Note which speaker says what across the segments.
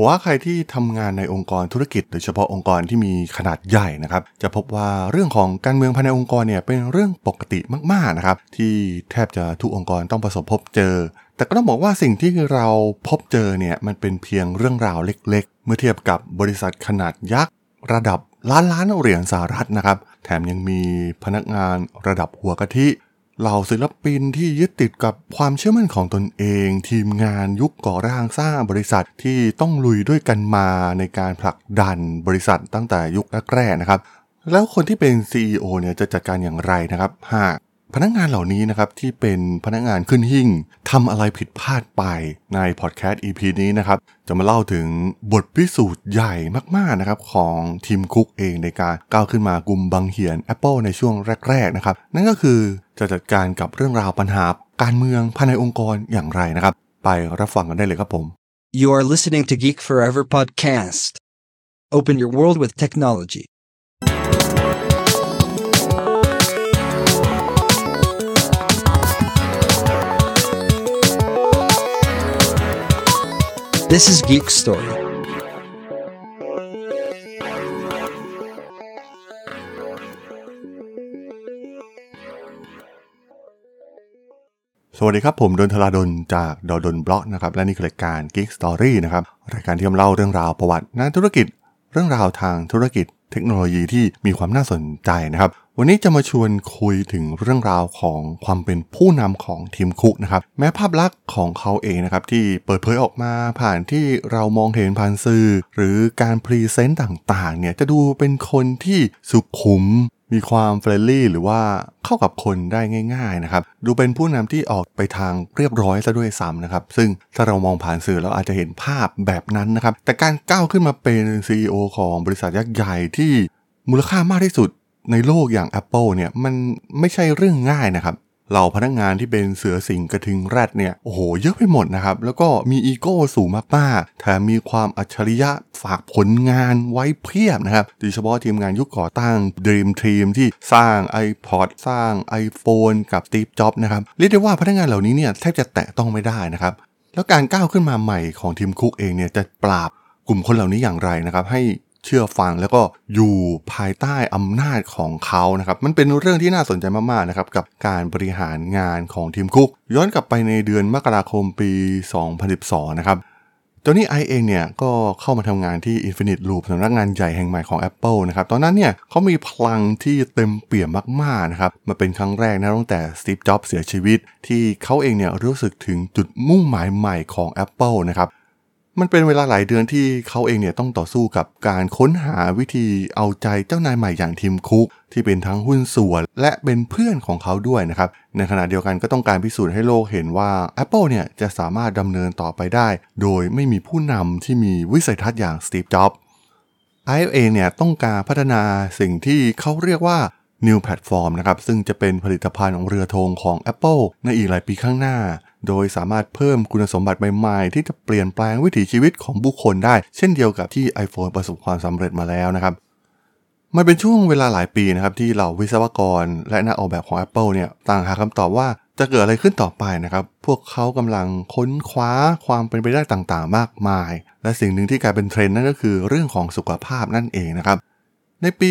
Speaker 1: ผมว่าใครที่ทำงานในองค์กรธุรกิจโดยเฉพาะองค์กรที่มีขนาดใหญ่นะครับ จะพบว่าเรื่องของการเมืองภายในองค์กรเนี่ยเป็นเรื่องปกติมากๆนะครับ ที่แทบจะทุกองค์กรต้องประสบพบเจอ แต่ก็ต้องบอกว่าสิ่งที่เราพบเจอเนี่ยมันเป็นเพียงเรื่องราวเล็ก ๆ เมื่อเทียบกับบริษัทขนาดยักษ์ระดับล้านล้านเหรียญสหรัฐนะครับ แถมยังมีพนักงานระดับหัวกะทิ เหล่าศิลปินที่ยึดติดกับความเชื่อมั่นของตนเอง ทีมงานยุคก่อร่างสร้างบริษัทที่ต้องลุยด้วยกันมาในการผลักดันบริษัทตั้งแต่ยุคแรกๆนะครับ แล้วคนที่เป็น CEO เนี่ยจะจัดการอย่างไรนะครับ หากพนักงานเหล่านี้นะครับที่เป็นพนักงานขึ้นหิ่งทำอะไรผิดพลาดไปในพอดแคสต์ EP นี้นะครับจะมาเล่าถึงบทพิสูจน์ใหญ่มากๆนะครับของทีมคุกเองในการก้าวขึ้นมากลุ่มบังเหียน Apple ในช่วงแรก ๆ นะครับ นั่นก็คือ จะจัดการกับเรื่องราวปัญหาการเมืองภายในองค์กรอย่างไรนะครับ ไปรับฟังกันได้เลยครับผม
Speaker 2: You are listening to Geek Forever podcast. Open your world with technology. This is Geek Story.
Speaker 1: สวัสดีครับ ผมด.ดลจากด.ดล็อกนะครับและนี่คือรายการ Geek Story นะครับรายการที่มาเล่าเรื่องราวประวัตินักธุรกิจ เรื่องราวทางธุรกิจ เทคโนโลยีที่มีความน่าสนใจนะครับ วันนี้จะมาชวนคุยถึงเรื่องราวของความเป็นผู้นำของทิมคุกนะครับแม้ภาพลักษณ์ของเขาเองนะครับที่เปิดเผยออกมาผ่านที่เรามองเห็นผ่านสื่อ หรือการ present ต่างๆเนี่ยจะดูเป็นคนที่สุขุม มีความ friendly หรือว่าเข้ากับคนได้ง่าย ๆนะครับ ดูเป็นผู้นำที่ออกไปทางเรียบร้อยซะด้วยซ้ำนะครับ ซึ่งถ้าเรามองผ่านสื่อเราอาจจะเห็นภาพแบบนั้นนะครับ แต่การก้าวขึ้นมาเป็น CEO ของบริษัทยักษ์ใหญ่ที่มูลค่ามากที่สุดในโลกอย่าง Apple เนี่ยมันไม่ใช่เรื่องง่ายนะครับ เหล่าพนักงานที่เป็นเสือสิงกระทิงแรดเนี่ยโอ้โหเยอะไปหมดนะครับ แล้วก็มีอีโก้สูงมากๆแถมมีความอัจฉริยะฝากผลงานไว้เพียบนะครับโดยเฉพาะทีมงานยุคก่อตั้ง Dream Team ที่สร้าง iPod สร้าง iPhone กับ Steve Jobs นะครับเรียกได้ว่าพนักงานเหล่านี้เนี่ยแทบจะแตะต้องไม่ได้นะครับแล้วการก้าวขึ้นมาใหม่ของทีมคุกเองเนี่ยจะปราบกลุ่มคนเหล่านี้อย่างไรนะครับให้ เชื่อฟังแล้วก็อยู่ภายใต้อำนาจของเขานะครับมันเป็นเรื่องที่น่าสนใจมากๆนะครับกับการบริหารงานของทีมคุก ย้อนกลับไปในเดือนมกราคมปี 2012 นะครับตอนนี้ไอเองเนี่ยก็เข้ามาทำงานที่ Infinite Loop สำนักงานใหญ่แห่งใหม่ของ Apple นะครับ ตอนนั้นเนี่ยเขามีพลังที่เต็มเปี่ยมมากๆนะครับ มาเป็นครั้งแรกนะตั้งแต่ Steve Jobs เสียชีวิต ที่เขาเองเนี่ยรู้สึกถึงจุดมุ่งหมายใหม่ของ Apple นะครับ มันเป็นเวลาหลายเดือนที่เขาเองเนี่ยต้องต่อสู้กับการค้นหาวิธีเอาใจเจ้านายใหม่อย่างทีมคุก ที่เป็นทั้งหุ้นส่วน และเป็นเพื่อนของเขาด้วยนะครับ ในขณะเดียวกันก็ต้องการพิสูจน์ให้โลกเห็นว่า Apple เนี่ยจะสามารถดำเนินต่อไปได้ โดยไม่มีผู้นำที่มีวิสัยทัศน์อย่างสตีฟจ็อบส์ไอเอเนี่ยต้องการพัฒนาสิ่งที่เขาเรียกว่า New Platform นะครับซึ่งจะเป็นผลิตภัณฑ์ของเรือธงของ Apple ในอีกหลายปีข้างหน้า โดยสามารถเพิ่มคุณสมบัติใหม่ๆ ที่จะเปลี่ยนแปลงวิถีชีวิตของบุคคลได้ เช่นเดียวกับที่ iPhone ประสบความสำเร็จมาแล้วนะครับ มันเป็นช่วงเวลาหลายปีนะครับที่เหล่าวิศวกร และนักออกแบบของ Apple เนี่ยต่างหาคำตอบว่าจะเกิดอะไรขึ้นต่อไปนะครับ พวกเขากำลังค้นคว้าความเป็นไปได้ต่างๆ มากมาย และสิ่งหนึ่งที่กลายเป็นเทรนด์นั่นก็คือเรื่องของสุขภาพนั่นเองนะครับ ในปี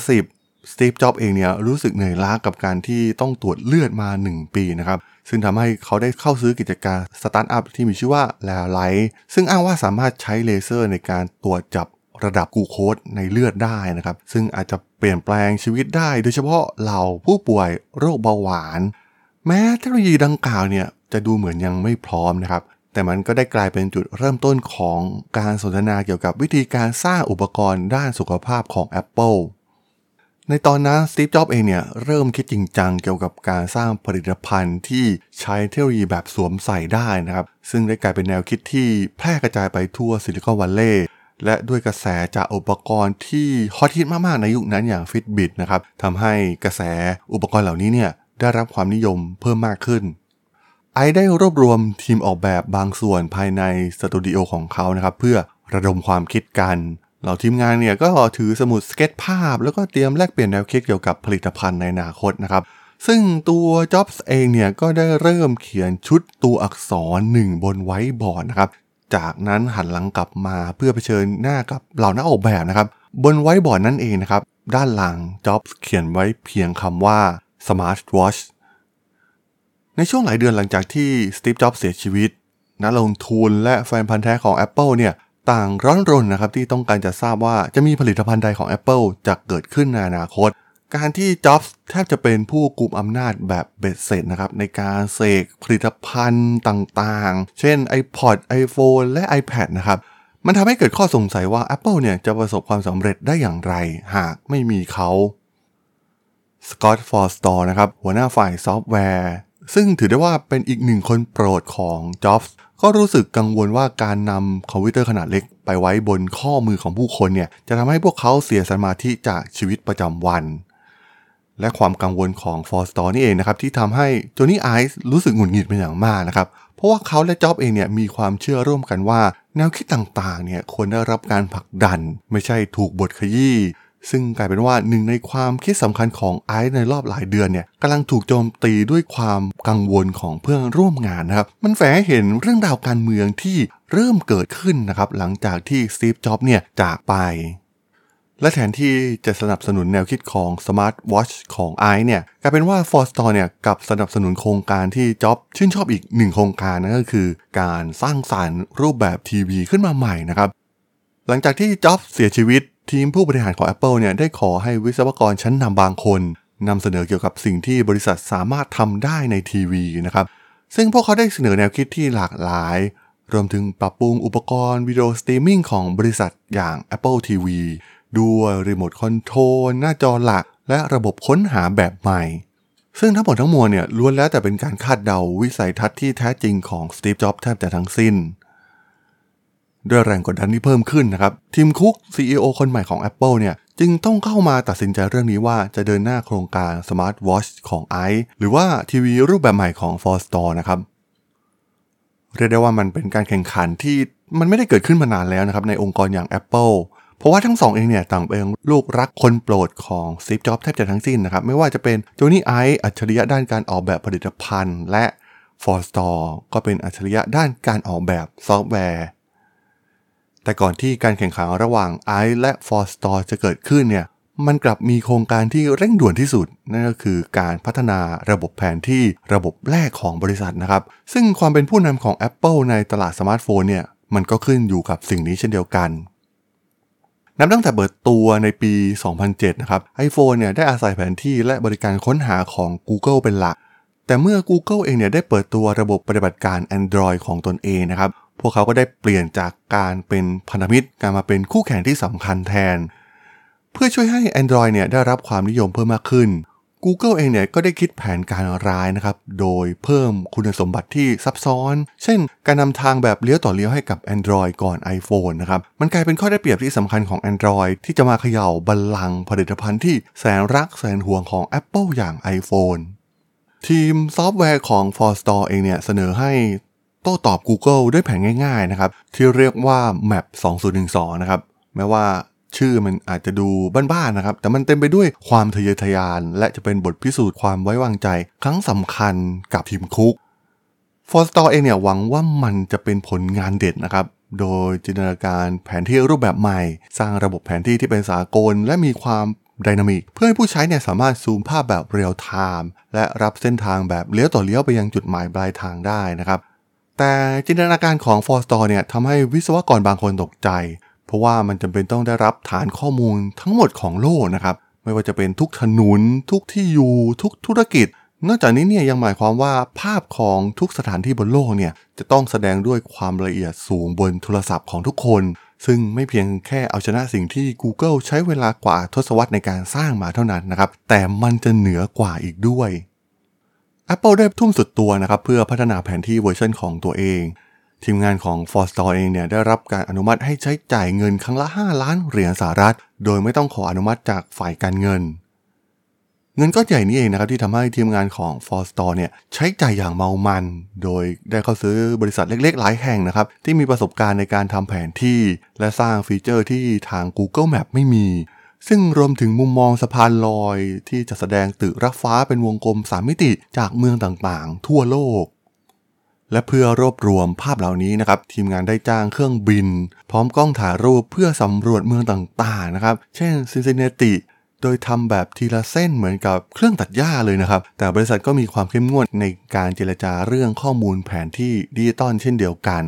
Speaker 1: 2010 สตีฟ จ็อบส์เองเนี่ยรู้สึกเหนื่อยล้ากับการที่ต้องตรวจเลือดมา 1 ปีนะครับ ซึ่งทำให้เขาได้เข้าซื้อกิจการสตาร์ทอัพที่มีชื่อว่า RareLight ซึ่งอ้างว่าสามารถใช้เลเซอร์ในการตรวจจับระดับกูโคสในเลือดได้นะครับ ซึ่งอาจจะเปลี่ยนแปลงชีวิตได้ โดยเฉพาะเหล่าผู้ป่วยโรคเบาหวาน แม้เทคโนโลยีดังกล่าวเนี่ยจะดูเหมือนยังไม่พร้อมนะครับ แต่มันก็ได้กลายเป็นจุดเริ่มต้นของการสนทนาเกี่ยวกับวิธีการสร้างอุปกรณ์ด้านสุขภาพของ Apple ในตอนนั้นสตีฟ จ็อบเองเนี่ยเริ่มคิดจริงจังเกี่ยวกับการสร้างผลิตภัณฑ์ที่ใช้เทคโนโลยีแบบสวมใส่ได้นะครับ ซึ่งได้กลายเป็นแนวคิดที่แพร่กระจายไปทั่วซิลิคอนวัลเลย์และด้วยกระแสจากอุปกรณ์ที่ฮอตฮิตมากๆในยุคนั้นอย่าง Fitbit นะครับทำให้กระแสอุปกรณ์เหล่านี้เนี่ยได้รับความนิยมเพิ่มมากขึ้น ไอฟ์ได้รวบรวมทีมออกแบบบางส่วนภายในสตูดิโอของเขานะครับเพื่อระดมความคิดกัน เหล่าทีมงานเนี่ยก็ถือสมุดสเก็ตช์ภาพ แล้วก็เตรียมแลกเปลี่ยนแนวคิดเกี่ยวกับผลิตภัณฑ์ในอนาคตนะครับ ซึ่งตัวจ็อบส์เองเนี่ยก็ได้เริ่มเขียนชุดตัวอักษรหนึ่งบนไวท์บอร์ดนะครับ จากนั้นหันหลังกลับมาเพื่อเผชิญหน้ากับเหล่านักออกแบบนะครับ บนไว้บอร์ดนั่นเองนะครับ ด้านหลังจ็อบเขียนไว้เพียงคำว่า Smart Watch ในช่วงหลายเดือนหลังจากที่สตีฟจ็อบเสียชีวิตนักลงทุนและแฟนพันธ์แท้ของ Apple เนี่ย ต่างร้อนรนนะครับที่ต้องการจะทราบว่าจะมีผลิตภัณฑ์ใดของ Apple จะเกิดขึ้นในอนาคต การที่จ็อบส์แทบจะเป็นผู้กุมอำนาจแบบเบ็ดเสร็จนะครับในการเสกผลิตภัณฑ์ต่างๆ เช่น iPod iPhone และ iPad นะครับมันทำให้เกิดข้อสงสัยว่า Apple เนี่ยจะประสบความสำเร็จได้อย่างไร หากไม่มีเขาสกอตฟอร์สตอร์นะครับหัวหน้าฝ่ายซอฟต์แวร์ ซึ่งถือได้ว่าเป็นอีกหนึ่งคนโปรดของจ็อบส์ ก็รู้สึกกังวลว่าการนำคอมพิวเตอร์ขนาดเล็กไปไว้บนข้อมือของผู้คนเนี่ยจะทำให้พวกเขาเสียสมาธิจากชีวิตประจำวัน และความกังวลของฟอร์สตอร์นี่เองนะครับที่ทำให้โจนี่ไอซ์รู้สึกหงุดหงิดเป็นอย่างมากนะครับเพราะว่าเขาและจ็อบเองเนี่ยมีความเชื่อร่วมกันว่า แนวคิดต่างๆเนี่ยควรได้รับการผลักดัน ไม่ใช่ถูกบทขยี้ ซึ่งกลายเป็นว่าหนึ่งในความคิดสำคัญของไอซ์ในรอบหลายเดือนเนี่ยกำลังถูกโจมตีด้วยความกังวลของเพื่อนร่วมงานนะครับ มันแฝงให้เห็นเรื่องราวการเมืองที่เริ่มเกิดขึ้นนะครับ หลังจากที่สตีฟ จ็อบเนี่ยจากไป และแทนที่จะสนับสนุนแนวคิดของ Smart Watch ของไอซ์เนี่ยกลายเป็นว่า f o r s t o r เนี่ยกับสนับสนุนโครงการที่จ็อบชื่นชอบอีกหนึ่งโครงการนั่นก็คือ การสร้างสรรค์รูปแบบทีวีขึ้นมาใหม่นะครับ หลังจากที่จ็อบเสียชีวิต ทีมผู้บริหารของ Apple เนี่ยได้ขอให้วิศวกรชั้นนำบางคนนำเสนอเกี่ยวกับสิ่งที่บริษัทสามารถทำได้ในทีวีนะครับ ซึ่งพวกเขาได้เสนอแนวคิดที่หลากหลาย รวมถึงปรับปรุงอุปกรณ์วิดีโอสตรีมมิ่งของบริษัทอย่าง Apple TV ด้วยรีโมทคอนโทรลหน้าจอหลัก และระบบค้นหาแบบใหม่ ซึ่งทั้งหมดทั้งมวลเนี่ยล้วนแล้วแต่เป็นการคาดเดาวิสัยทัศน์ที่แท้จริงของสตีฟ จ็อบส์แทบแต่ทั้งสิ้น ด้วยแรงกดดันที่เพิ่มขึ้นนะครับทีมคุก CEO คนใหม่ของ Apple เนี่ยจึงต้องเข้ามาตัดสินใจเรื่องนี้ว่าจะเดินหน้าโครงการ Smart Watch ของ i หรือว่าทีวีรูปแบบใหม่ของ f o r s t o r นะครับเรียกได้ว่ามันเป็นการแข่งขันที่มันไม่ได้เกิดขึ้นมานานแล้วนะครับในองค์กรอย่าง Apple เพราะว่าทั้งสองเองเนี่ยต่างเป็นลูกรักคนโปรดของสตีฟจ็อบแทบจะทั้งสิ้นนะครับ ไม่ว่าจะเป็นโจนี่ไอซ์อัจฉริยะด้านการออกแบบผลิตภัณฑ์ และฟอร์สตอร์ก็เป็นอัจฉริยะด้านการออกแบบซอฟต์แวร์ แต่ก่อนที่การแข่งขันระหว่างไอซ์และฟอร์สตอร์จะเกิดขึ้นเนี่ยมันกลับมีโครงการที่เร่งด่วนที่สุด นั่นก็คือการพัฒนาระบบแผนที่ระบบแรกของบริษัทนะครับ ซึ่งความเป็นผู้นำของ Apple ในตลาดสมาร์ทโฟนเนี่ยมันก็ขึ้นอยู่กับสิ่งนี้เช่นเดียวกันนับตั้งแต่เปิดตัวในปี 2007 นะครับ iPhone เนี่ยได้อาศัยแผนที่และบริการค้นหาของ Google เป็นหลัก แต่เมื่อ Google เองเนี่ยได้เปิดตัวระบบปฏิบัติการ Android ของตนเองนะครับ พวกเขาก็ได้เปลี่ยนจากการเป็นพันธมิตรการมาเป็นคู่แข่งที่สำคัญแทน เพื่อช่วยให้ Android เนี่ยได้รับความนิยมเพิ่มมากขึ้น Google เองเนี่ยก็ได้คิดแผนการร้ายนะครับ โดยเพิ่มคุณสมบัติที่ซับซ้อน เช่น การนำทางแบบเลี้ยวต่อเลี้ยวให้กับ Android ก่อน iPhone นะครับ มันกลายเป็นข้อได้เปรียบที่สำคัญของ Android ที่จะมาเขย่าบัลลังก์ผลิตภัณฑ์ที่แสนรักแสนหวงของ Apple อย่าง iPhone ทีมซอฟต์แวร์ของ f o r s t o r เองเนี่ยเสนอให้ โต้ตอบ Google ด้วยแผนง่ายๆนะครับ ที่เรียกว่า Map 2012 นะครับ แม้ว่าชื่อมันอาจจะดูบ้านๆนะครับ แต่มันเต็มไปด้วยความทะเยอทะยาน และจะเป็นบทพิสูจน์ความไว้วางใจ ครั้งสำคัญกับทิมคุกฟอร์สตอร์เองเนี่ยหวังว่ามันจะเป็นผลงานเด็ดนะครับ โดยจินตนาการแผนที่รูปแบบใหม่ สร้างระบบแผนที่ที่เป็นสากล และมีความ dynamic เพื่อให้ผู้ใช้เนี่ยสามารถซูมภาพแบบเรียลไทม์และรับเส้นทางแบบเลี้ยวต่อเลี้ยวไปยังจุดหมายปลายทางได้นะครับ แต่จินตนาการของฟอร์สตอร์เนี่ยทำให้วิศวกรบางคนตกใจ เพราะว่ามันจำเป็นต้องได้รับฐานข้อมูลทั้งหมดของโลกนะครับ ไม่ว่าจะเป็นทุกถนน ทุกที่อยู่ ทุกธุรกิจ นอกจากนี้เนี่ยยังหมายความว่าภาพของทุกสถานที่บนโลกเนี่ยจะต้องแสดงด้วยความละเอียดสูงบนโทรศัพท์ของทุกคน ซึ่งไม่เพียงแค่เอาชนะสิ่งที่ Google ใช้เวลากว่าทศวรรษในการสร้างมาเท่านั้นนะครับ แต่มันจะเหนือกว่าอีกด้วย Apple ได้ทุ่มสุดตัวนะครับเพื่อพัฒนาแผนที่เวอร์ชันของตัวเอง ทีมงานของ f o r s t o r เองเนี่ยได้รับการอนุมัติให้ใช้จ่ายเงินครั้งละ 5 ล้านเหรียญสหรัฐ โดยไม่ต้องขออนุมัติจากฝ่ายการเงิน เงินก้อนใหญ่นี้เองนะครับที่ทำให้ทีมงานของ f o r s t o r เนี่ยใช้จ่ายอย่างเมามัน โดยได้เข้าซื้อบริษัทเล็กๆ หลายแห่งนะครับที่มีประสบการณ์ในการทำแผนที่ และสร้างฟีเจอร์ที่ทาง Google Map ไม่มี ซึ่งรวมถึงมุมมองสะพานลอยที่จะแสดงตึกรักฟ้าเป็นวงกลม3มิติจากเมืองต่างๆ ทั่วโลก และเพื่อรวบรวมภาพเหล่านี้นะครับ ทีมงานได้จ้างเครื่องบิน พร้อมกล้องถ่ายรูปเพื่อสำรวจเมืองต่างๆนะครับ เช่นซินซินเนติ โดยทำแบบทีละเส้นเหมือนกับเครื่องตัดหญ้าเลยนะครับ แต่บริษัทก็มีความเข้มงวดในการเจรจาเรื่องข้อมูลแผนที่ดิจิตอลเช่นเดียวกัน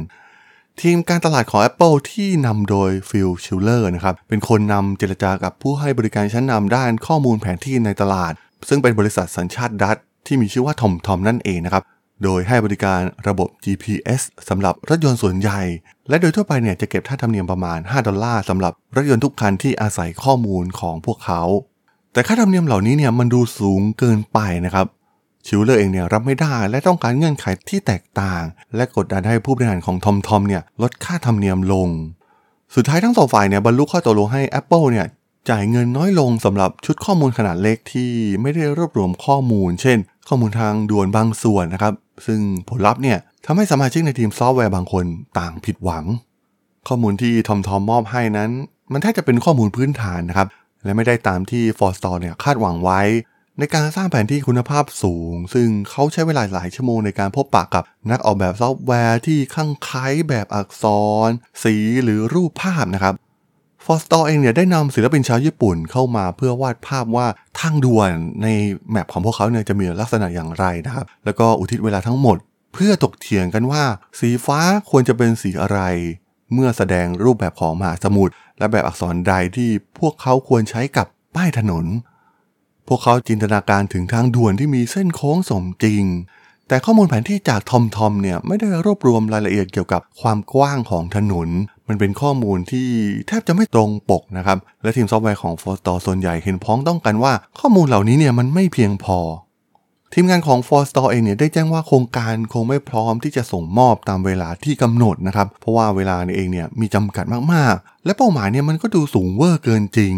Speaker 1: ทีมการตลาดของ Apple ที่นำโดยฟิลชิลเลอร์นะครับ เป็นคนนำเจรจากับผู้ให้บริการชั้นนำด้านข้อมูลแผนที่ในตลาด ซึ่งเป็นบริษัทสัญชาติดัตช์ที่มีชื่อว่าทอมทอมนั่นเองนะครับ โดยให้บริการระบบ GPS สำหรับรถยนต์ส่วนใหญ่ และโดยทั่วไปเนี่ยจะเก็บค่าธรรมเนียมประมาณ 5 ดอลลาร์สำหรับรถยนต์ทุกคันที่อาศัยข้อมูลของพวกเขา แต่ค่าธรรมเนียมเหล่านี้เนี่ยมันดูสูงเกินไปนะครับ ชิวเลอร์เองเนี่ยรับไม่ได้และต้องการเงื่อนไขที่แตกต่าง และกดดันให้ผู้บริหารของทอมทอมเนี่ยลดค่าธรรมเนียมลง สุดท้ายทั้งสองฝ่ายเนี่ยบรรลุข้อตกลงให้ Apple เนี่ยจ่ายเงินน้อยลงสำหรับชุดข้อมูลขนาดเล็กที่ไม่ได้รวบรวมข้อมูล เช่น ข้อมูลทางด่วนบางส่วนนะครับ ซึ่งผลลัพธ์เนี่ยทำให้สมาชิกในทีมซอฟต์แวร์บางคนต่างผิดหวัง ข้อมูลที่ทอมทอมมอบให้นั้น มันแทบจะเป็นข้อมูลพื้นฐานนะครับและไม่ได้ตามที่ฟอร์สตอร์เนี่ยคาดหวังไว้ ในการสร้างแผนที่คุณภาพสูง ซึ่งเขาใช้เวลาหลายชั่วโมงในการพบปะกับนักออกแบบซอฟต์แวร์ที่คลั่งไคล้แบบอักษร สีหรือรูปภาพนะครับฟอร์สตอร์เองเนี่ยได้นำศิลปินชาวญี่ปุ่นเข้ามาเพื่อวาดภาพว่าทางด่วนใน map ของพวกเขาเนี่ยจะมีลักษณะอย่างไรนะครับ แล้วก็อุทิศเวลาทั้งหมด เพื่อถกเถียงกันว่า สีฟ้าควรจะเป็นสีอะไร เมื่อแสดงรูปแบบของมหาสมุทรและแบบอักษรใดที่พวกเขาควรใช้กับป้ายถนน พวกเขาจินตนาการถึงทางด่วนที่มีเส้นโค้งสมจริง แต่ข้อมูลแผนที่จากทอมทอมเนี่ยไม่ได้รวบรวมรายละเอียดเกี่ยวกับความกว้างของถนน มันเป็นข้อมูลที่แทบจะไม่ตรงปกนะครับ และทีมซอฟต์แวร์ของฟอร์สตอร์ส่วนใหญ่เห็นพ้องต้องกันว่า ข้อมูลเหล่านี้เนี่ยมันไม่เพียงพอ ทีมงานของ f o r s t o r เองเนี่ยได้แจ้งว่าโครงการคงไม่พร้อมที่จะส่งมอบตามเวลาที่กำหนดนะครับ เพราะว่าเวลาเนี่ยเองเนี่ยมีจำกัดมากๆ และเป้าหมายเนี่ยมันก็ดูสูงเวอร์เกินจริง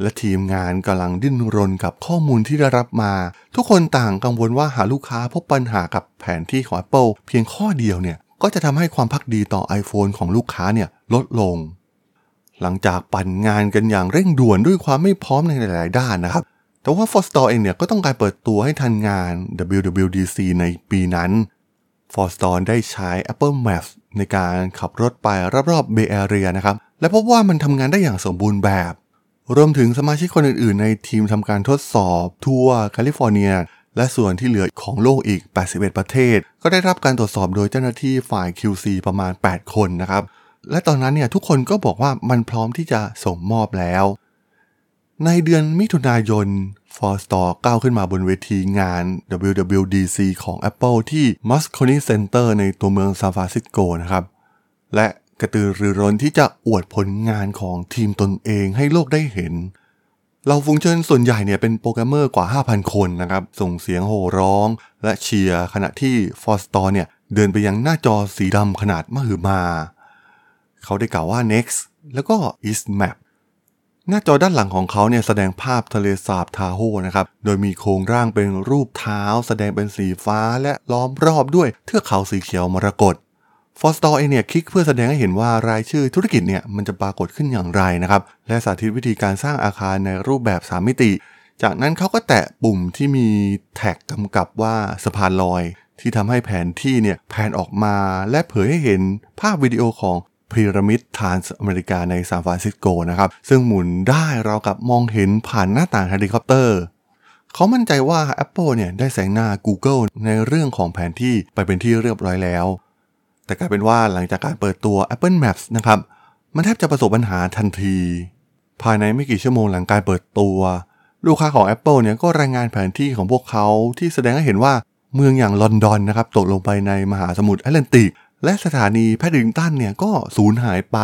Speaker 1: และทีมงานกำลังดิ้นรนกับข้อมูลที่ได้รับมา ทุกคนต่างกังวลว่าหากลูกค้าพบปัญหากับแผนที่ของ Apple เพียงข้อเดียวเนี่ยก็จะทำให้ความพักดีต่อ iPhone ของลูกค้าเนี่ยลดลง หลังจากปั่นงานกันอย่างเร่งด่วนด้วยความไม่พร้อมในหลายๆ ด้านนะครับ แต่ว่า f o r s t o r เองเนี่ยก็ต้องการเปิดตัวให้ทันงาน WWDC ในปีนั้น f o r s t o r ได้ใช้ Apple Maps ในการขับรถไปรอบๆ Bay Area นะครับ และพบว่ามันทำงานได้อย่างสมบูรณ์แบบ รวมถึงสมาชิกคนอื่นๆ ในทีมทำการทดสอบทั่วแคลิฟอร์เนีย และส่วนที่เหลือของโลกอีก 81 ประเทศ ก็ได้รับการตรวจสอบโดยเจ้าหน้าที่ฝ่าย QC ประมาณ 8 คนนะครับ และตอนนั้นเนี่ยทุกคนก็บอกว่ามันพร้อมที่จะส่งมอบแล้ว ในเดือนมิถุนายน f o r s t o r ก้าวขึ้นมาบนเวทีงาน WWDC ของ Apple ที่ Moscone Center ในตัวเมืองซานฟรานซิสโกนะครับ และ กระตือรือร้นที่จะอวดผลงานของทีมตนเองให้โลกได้เห็น เหล่าฝูงชนส่วนใหญ่เนี่ยเป็นโปรแกรมเมอร์กว่า 5,000 คนนะครับ ส่งเสียงโห่ร้อง และเชียร์ขณะที่ f o r s t o r เนี่ยเดินไปยังหน้าจอสีดำขนาดมหึมา เขาได้กล่าวว่า next แล้วก็ is map หน้าจอด้านหลังของเขาเนี่ยแสดงภาพทะเลสาบทาโฮนะครับ โดยมีโครงร่างเป็นรูปเท้า แสดงเป็นสีฟ้าและล้อมรอบด้วยเทือกเขาสีเขียวมรกต ฟอร์สตอร์เองเนี่ยคลิกเพื่อแสดงให้เห็นว่ารายชื่อธุรกิจเนี่ยมันจะปรากฏขึ้นอย่างไรนะครับ และสาธิตวิธีการสร้างอาคารในรูปแบบ 3 มิติ จากนั้นเขาก็แตะปุ่มที่มีแท็กกำกับว่าสะพานลอย ที่ทำให้แผนที่เนี่ยแพนออกมาและเผยให้เห็นภาพวิดีโอของพีระมิดทรานส์อเมริกาในซานฟรานซิสโกนะครับซึ่งหมุนได้ราวกับมองเห็นผ่านหน้าต่างเฮลิคอปเตอร์เขามั่นใจว่า Apple เนี่ยได้แซงหน้า Google ในเรื่องของแผนที่ไปเป็นที่เรียบร้อยแล้ว แต่กลายเป็นว่าหลังจากการเปิดตัว Apple Maps นะครับ มันแทบจะประสบปัญหาทันที ภายในไม่กี่ชั่วโมงหลังการเปิดตัว ลูกค้าของ Apple เนี่ยก็รายงานแผนที่ของพวกเขาที่แสดงให้เห็นว่าเมืองอย่างลอนดอนนะครับตกลงไปในมหาสมุทรแอตแลนติก และสถานีแพดดิงตันเนี่ยก็สูญหายไป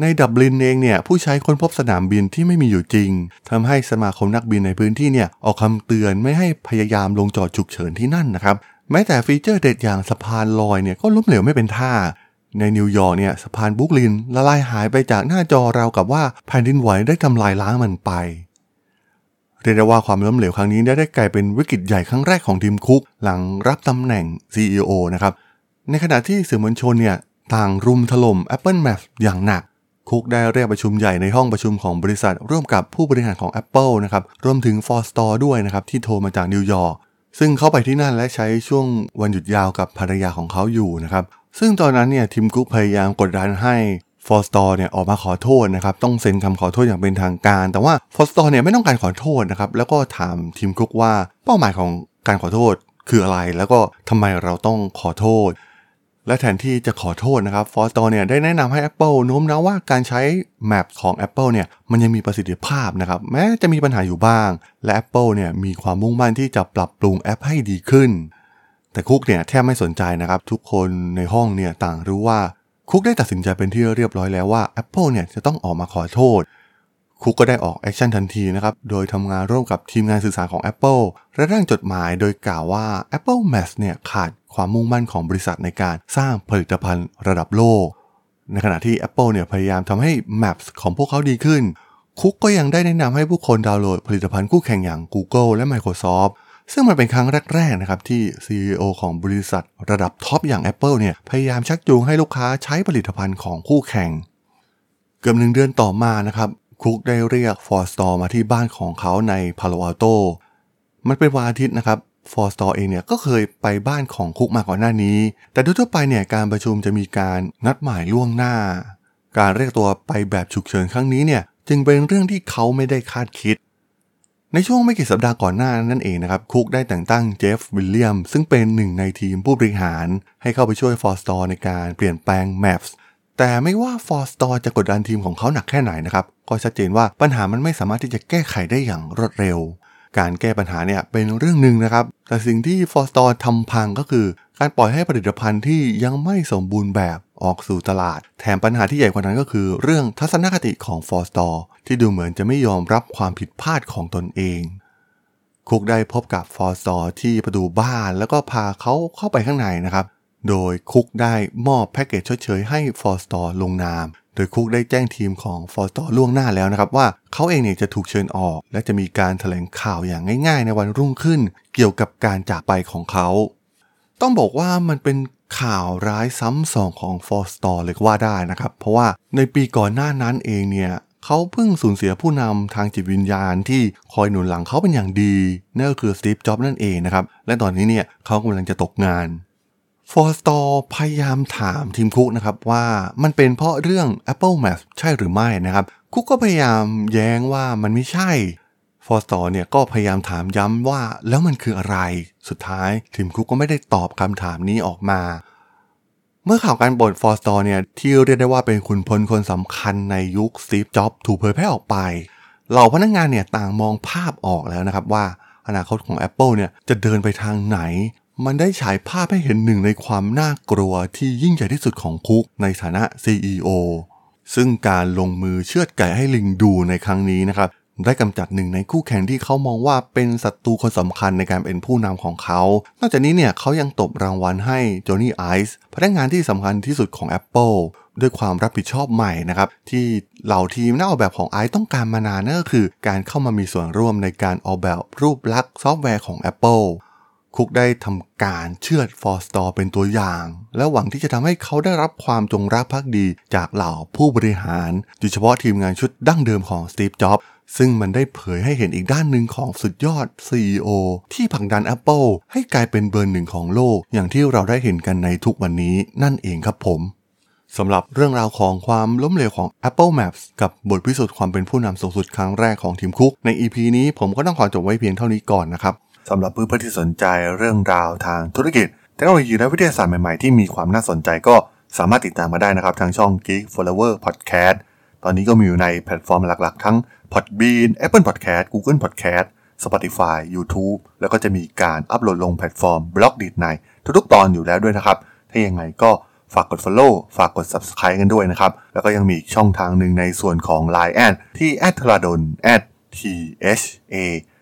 Speaker 1: ในดับลินเองเนี่ยผู้ใช้ค้นพบสนามบินที่ไม่มีอยู่จริงทำให้สมาคมนักบินในพื้นที่เนี่ยออกคำเตือนไม่ให้พยายามลงจอดฉุกเฉินที่นั่นนะครับ แม้แต่ฟีเจอร์เด็ดอย่างสะพานลอยเนี่ยก็ล้มเหลวไม่เป็นท่า ในนิวยอร์กเนี่ยสะพานบรูคลินละลายหายไปจากหน้าจอราวกับว่าแผ่นดินไหวได้ทำลายล้างมันไป เรียกได้ว่าความล้มเหลวครั้งนี้ได้กลายเป็นวิกฤตใหญ่ครั้งแรกของทิมคุก หลังรับตำแหน่ง CEO นะครับ ในขณะที่สื่อมวลชนเนี่ยต่างรุมถล่ม Apple Maps อย่างหนักคุกได้เรียกประชุมใหญ่ในห้องประชุมของบริษัท ร่วมกับผู้บริหารของ Apple นะครับรวมถึง f o r s t o r ด้วยนะครับที่โทรมาจากนิวยอร์ก ซึ่งเขาไปที่นั่นและใช้ช่วงวันหยุดยาวกับภรรยาของเขาอยู่นะครับ ซึ่งตอนนั้นเนี่ยทิมคุกพยายามกดดันให้ฟอร์สตอร์เนี่ยออกมาขอโทษนะครับ ต้องเซ็นคำขอโทษอย่างเป็นทางการ แต่ว่าฟอร์สตอร์เนี่ยไม่ต้องการขอโทษนะครับ แล้วก็ถามทิมคุกว่าเป้าหมายของการขอโทษคืออะไร แล้วก็ทำไมเราต้องขอโทษ และแทนที่จะขอโทษนะครับฟอร์สตอร์เนี่ยได้แนะนำให้ Apple โน้มน้าวว่าการใช้ Map ของ Apple เนี่ยมันยังมีประสิทธิภาพนะครับแม้จะมีปัญหาอยู่บ้าง และ Apple เนี่ยมีความมุ่งมั่นที่จะปรับปรุงแอปให้ดีขึ้น แต่คุกเนี่ยแทบไม่สนใจนะครับทุกคนในห้องเนี่ยต่างรู้ว่าคุกได้ตัดสินใจเป็นที่เรียบร้อยแล้วว่า Apple เนี่ยจะต้องออกมาขอโทษ คุกก็ได้ออก action ทันทีนะครับ โดยทำงานร่วมกับทีมงานสื่อสารของ Apple และร่างจดหมายโดยกล่าวว่า Apple Maps เนี่ยขาด ความมุ่งมั่นของบริษัทในการสร้างผลิตภัณฑ์ระดับโลก ในขณะที่ Apple เนี่ยพยายามทำให้ Maps ของพวกเขาดีขึ้น คุกก็ยังได้แนะนำให้ผู้คนดาวน์โหลดผลิตภัณฑ์คู่แข่งอย่าง Google และ Microsoft ซึ่งมันเป็นครั้งแรกๆนะครับที่ CEO ของบริษัทระดับท็อปอย่าง Apple เนี่ยพยายามชักจูงให้ลูกค้าใช้ผลิตภัณฑ์ของคู่แข่ง เกือบหนึ่งเดือนต่อมานะครับคุกได้เรียกฟอร์สตอร์มาที่บ้านของเขาในพาโลอัลโตมันเป็นวันอาทิตย์นะครับ ฟอร์สตอร์เองเนี่ยก็เคยไปบ้านของคุกมาก่อนหน้านี้ แต่โดยทั่วไปเนี่ยการประชุมจะมีการนัดหมายล่วงหน้า การเรียกตัวไปแบบฉุกเฉินครั้งนี้เนี่ยจึงเป็นเรื่องที่เขาไม่ได้คาดคิด ในช่วงไม่กี่สัปดาห์ก่อนหน้านั่นเองนะครับคุกได้แต่งตั้งเจฟวิลเลียมซึ่งเป็นหนึ่งในทีมผู้บริหาร ให้เข้าไปช่วยฟอร์สตอร์ในการเปลี่ยนแปลง Maps แต่ไม่ว่าฟอร์สตอร์จะกดดันทีมของเขาหนักแค่ไหนนะครับก็ชัดเจนว่าปัญหามันไม่สามารถที่จะแก้ไขได้อย่างรวดเร็ว การแก้ปัญหาเนี่ยเป็นเรื่องหนึ่งนะครับ แต่สิ่งที่ฟอร์สตอร์ทำพังก็คือ การปล่อยให้ผลิตภัณฑ์ที่ยังไม่สมบูรณ์แบบออกสู่ตลาด แถมปัญหาที่ใหญ่กว่านั้นก็คือ เรื่องทัศนคติของฟอร์สตอร์ที่ดูเหมือนจะไม่ยอมรับความผิดพลาดของตนเองคุกได้พบกับฟอร์สตอร์ที่ประตูบ้านแล้วก็พาเขาเข้าไปข้างในนะครับ โดยคุกได้มอบแพ็กเกจชดเชยให้ฟอร์สตอร์ลงนาม โดยคุกได้แจ้งทีมของฟอร์สตอร์ล่วงหน้าแล้วนะครับว่าเขาเองเนี่ยจะถูกเชิญออก และจะมีการถแถลงข่าวอย่างง่ายๆ ในวันรุ่งขึ้น เกี่ยวกับการจากไปของเขา ต้องบอกว่ามันเป็นข่าวร้ายซ้ำสองของฟอร์สตอร์เลยก็ว่าได้นะครับ เพราะว่าในปีก่อนหน้านั้นเองเนี่ยเขาเพิ่งสูญเสียผู้นำทางจิตวิญญาณที่คอยหนุนหลังเขาเป็นอย่างดีนั่นก็คือสตีฟจ็อบส์นั่นเองนะครับ และตอนนี้เนี่ยเขากำลังจะตกงาน ฟอร์สตอร์พยายามถามทิมคุกนะครับว่ามันเป็นเพราะเรื่อง Apple Maps ใช่หรือไม่นะครับ คุกก็พยายามแย้งว่ามันไม่ใช่ฟอร์สตอร์เนี่ยก็พยายามถามย้ำว่าแล้วมันคืออะไร สุดท้ายทิมคุกก็ไม่ได้ตอบคำถามนี้ออกมา เมื่อข่าวการปลดฟอร์สตอร์เนี่ยที่เรียกได้ว่าเป็นขุนพลคนสำคัญในยุคสตีฟจ็อบส์ถูกเผยแพร่ออกไป เหล่าพนักงานเนี่ยต่างมองภาพออกแล้วนะครับว่าอนาคตของ Apple เนี่ยจะเดินไปทางไหน มันได้ฉายภาพให้เห็นหนึ่งในความน่ากลัวที่ยิ่งใหญ่ที่สุดของคุกในฐานะ CEO ซึ่งการลงมือเชือดไก่ให้ลิงดูในครั้งนี้นะครับ ได้กำจัดหนึ่งในคู่แข่งที่เขามองว่าเป็นศัตรูคนสำคัญในการเป็นผู้นำของเขา นอกจากนี้เนี่ยเขายังตบรางวัลให้โจนี่ไอซ์พนักงานที่สำคัญที่สุดของ Apple ด้วยความรับผิดชอบใหม่นะครับ ที่เหล่าทีมนักออกแบบของไอซ์ต้องการมานานนั่นก็คือ การเข้ามามีส่วนร่วมในการออกแบบรูปลักษณ์ซอฟต์แวร์ของ Apple คุกได้ทำการเชือดฟอร์สตอร์เป็นตัวอย่าง และหวังที่จะทำให้เขาได้รับความจงรักภักดีจากเหล่าผู้บริหารโดยเฉพาะทีมงานชุดดั้งเดิมของสตีฟ จ็อบซึ่งมันได้เผยให้เห็นอีกด้านหนึ่งของสุดยอด CEO ที่ผลักดัน Apple ให้กลายเป็นเบอร์หนึ่งของโลก อย่างที่เราได้เห็นกันในทุกวันนี้นั่นเองครับผมสำหรับเรื่องราวของความล้มเหลวของ Apple Maps กับบทพิสูจน์ความเป็นผู้นำสูงสุดครั้งแรกของทีมคุก ใน EP นี้ผมก็ต้องขอจบไว้เพียงเท่านี้ก่อนนะครับ สำหรับเพื่อนๆที่สนใจเรื่องราวทางธุรกิจเทคโนโลยีและวิทยาศาสตร์ใหม่ๆที่มีความน่าสนใจก็สามารถติดตามมาได้นะครับ ทางช่อง Geek Forever Podcast ตอนนี้ก็มีอยู่ในแพลตฟอร์มหลักๆ ทั้ง Podbean Apple Podcast Google Podcast Spotify YouTube แล้วก็จะมีการอัปโหลดลงแพลตฟอร์ม Blockdit ในทุกๆ ตอนอยู่แล้วด้วยนะครับ ถ้ายังไงก็ฝากกด Follow ฝากกด Subscribe กันด้วยนะครับ แล้วก็ยังมีช่องทางหนึ่งในส่วนของ Line add ที่ a d t h a d o n t h a